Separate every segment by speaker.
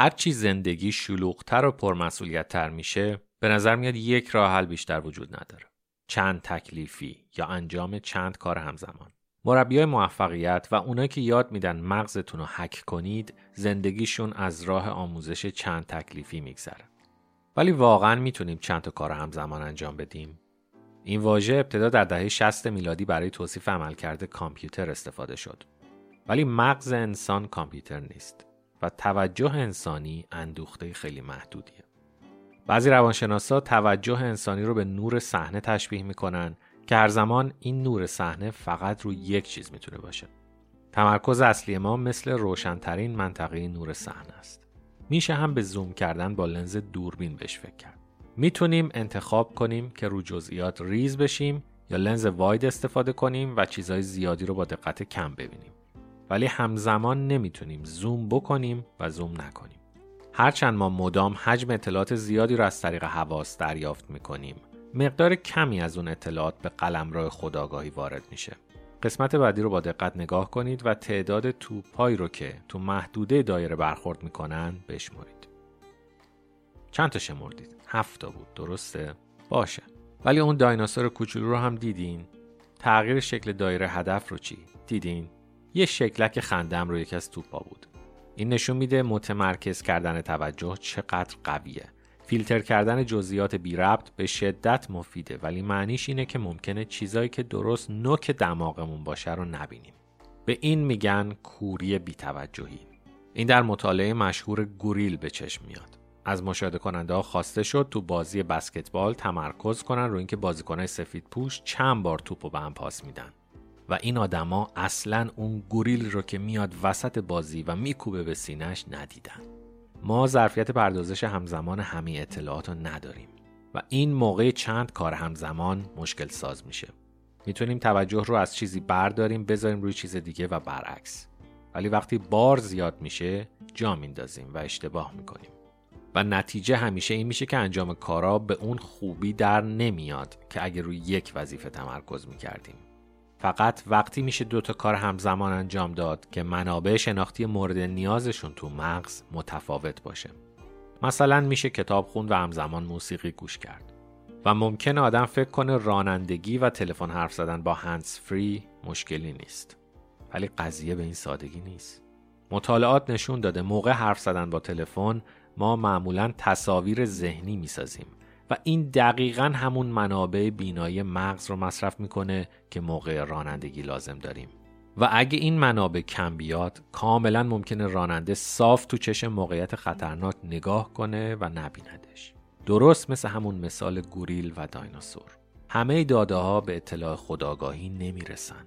Speaker 1: هرچی زندگی شلوغتر و پرمسئولیتتر میشه به نظر میاد یک راه حل بیشتر وجود نداره. چند تکلیفی یا انجام چند کار همزمان. مربی های موفقیت و اونایی که یاد میدن مغزتون رو حک کنید زندگیشون از راه آموزش چند تکلیفی میگذره. ولی واقعا می‌تونیم چند تا کار همزمان انجام بدیم. این واژه ابتدا در دهه 60 میلادی برای توصیف عملکرد کامپیوتر استفاده شد. ولی مغز انسان کامپیوتر نیست. و توجه انسانی اندوخته خیلی محدودیه. بعضی روانشناسا توجه انسانی رو به نور صحنه تشبیه می‌کنن که هر زمان این نور صحنه فقط رو یک چیز می‌تونه باشه. تمرکز اصلی ما مثل روشنترین منطقه نور صحنه است. میشه هم به زوم کردن با لنز دوربین بهش فکر کرد. می‌تونیم انتخاب کنیم که رو جزئیات ریز بشیم یا لنز واید استفاده کنیم و چیزهای زیادی رو با دقت کم ببینیم. ولی همزمان نمی‌تونیم زوم بکنیم و زوم نکنیم. هرچند ما مدام حجم اطلاعات زیادی رو از طریق حواس دریافت می‌کنیم مقدار کمی از اون اطلاعات به قلمرو خداگاهی وارد میشه. قسمت بعدی رو با دقت نگاه کنید و تعداد توپایی رو که تو محدوده دایره برخورد می‌کنن بشمرید. چند تا شمردید؟ هفت بود. درسته؟ باشه. ولی اون دایناسور کوچولو رو هم دیدین؟ تغییر شکل دایره هدف رو چی؟ دیدین؟ یه شکلک خندم رو یکی از توپا بود. این نشون میده متمرکز کردن توجه چقدر قویه. فیلتر کردن جزئیات بی ربط به شدت مفیده ولی معنیش اینه که ممکنه چیزایی که درست نوک دماغمون باشه رو نبینیم. به این میگن کوری بیتوجهی. این در مطالعه مشهور گوریل به چشم میاد. از مشاهده کننده ها خواسته شد تو بازی بسکتبال تمرکز کنن رو اینکه بازیکنهای سفید پوش چند بار توپو به هم پاس میدن. و این آدما اصلا اون گوریل رو که میاد وسط بازی و میکوبه به سینهش ندیدن. ما ظرفیت پردازش همزمان همه اطلاعات رو نداریم و این موقع چند کار همزمان مشکل ساز میشه. می‌تونیم توجه رو از چیزی برداریم بذاریم روی چیز دیگه و برعکس. ولی وقتی بار زیاد میشه جا میندازیم و اشتباه می‌کنیم. و نتیجه همیشه این میشه که انجام کارا به اون خوبی در نمیاد که اگر روی یک وظیفه تمرکز می‌کردیم. فقط وقتی میشه دو تا کار همزمان انجام داد که منابع شناختی مورد نیازشون تو مغز متفاوت باشه. مثلا میشه کتاب خوند و همزمان موسیقی گوش کرد. و ممکن آدم فکر کنه رانندگی و تلفن حرف زدن با هندز فری مشکلی نیست. ولی قضیه به این سادگی نیست. مطالعات نشون داده موقع حرف زدن با تلفن ما معمولا تصاویر ذهنی می‌سازیم. و این دقیقا همون منابع بینایی مغز رو مصرف می‌کنه که موقع رانندگی لازم داریم. و اگه این منابع کم بیاد کاملا ممکنه راننده صاف تو چشم موقعیت خطرناک نگاه کنه و نبیندش. درست مثل همون مثال گوریل و دایناسور. همه داده ها به اطلاع خداگاهی نمی‌رسن.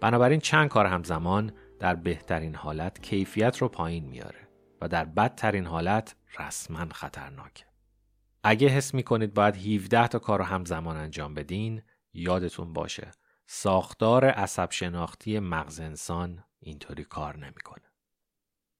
Speaker 1: بنابراین چند کار همزمان در بهترین حالت کیفیت رو پایین میاره و در بدترین حالت رسما خطرناکه. اگه حس می‌کنید باید 17 تا کار رو همزمان انجام بدین یادتون باشه ساختار عصب شناختی مغز انسان اینطوری کار نمی‌کنه.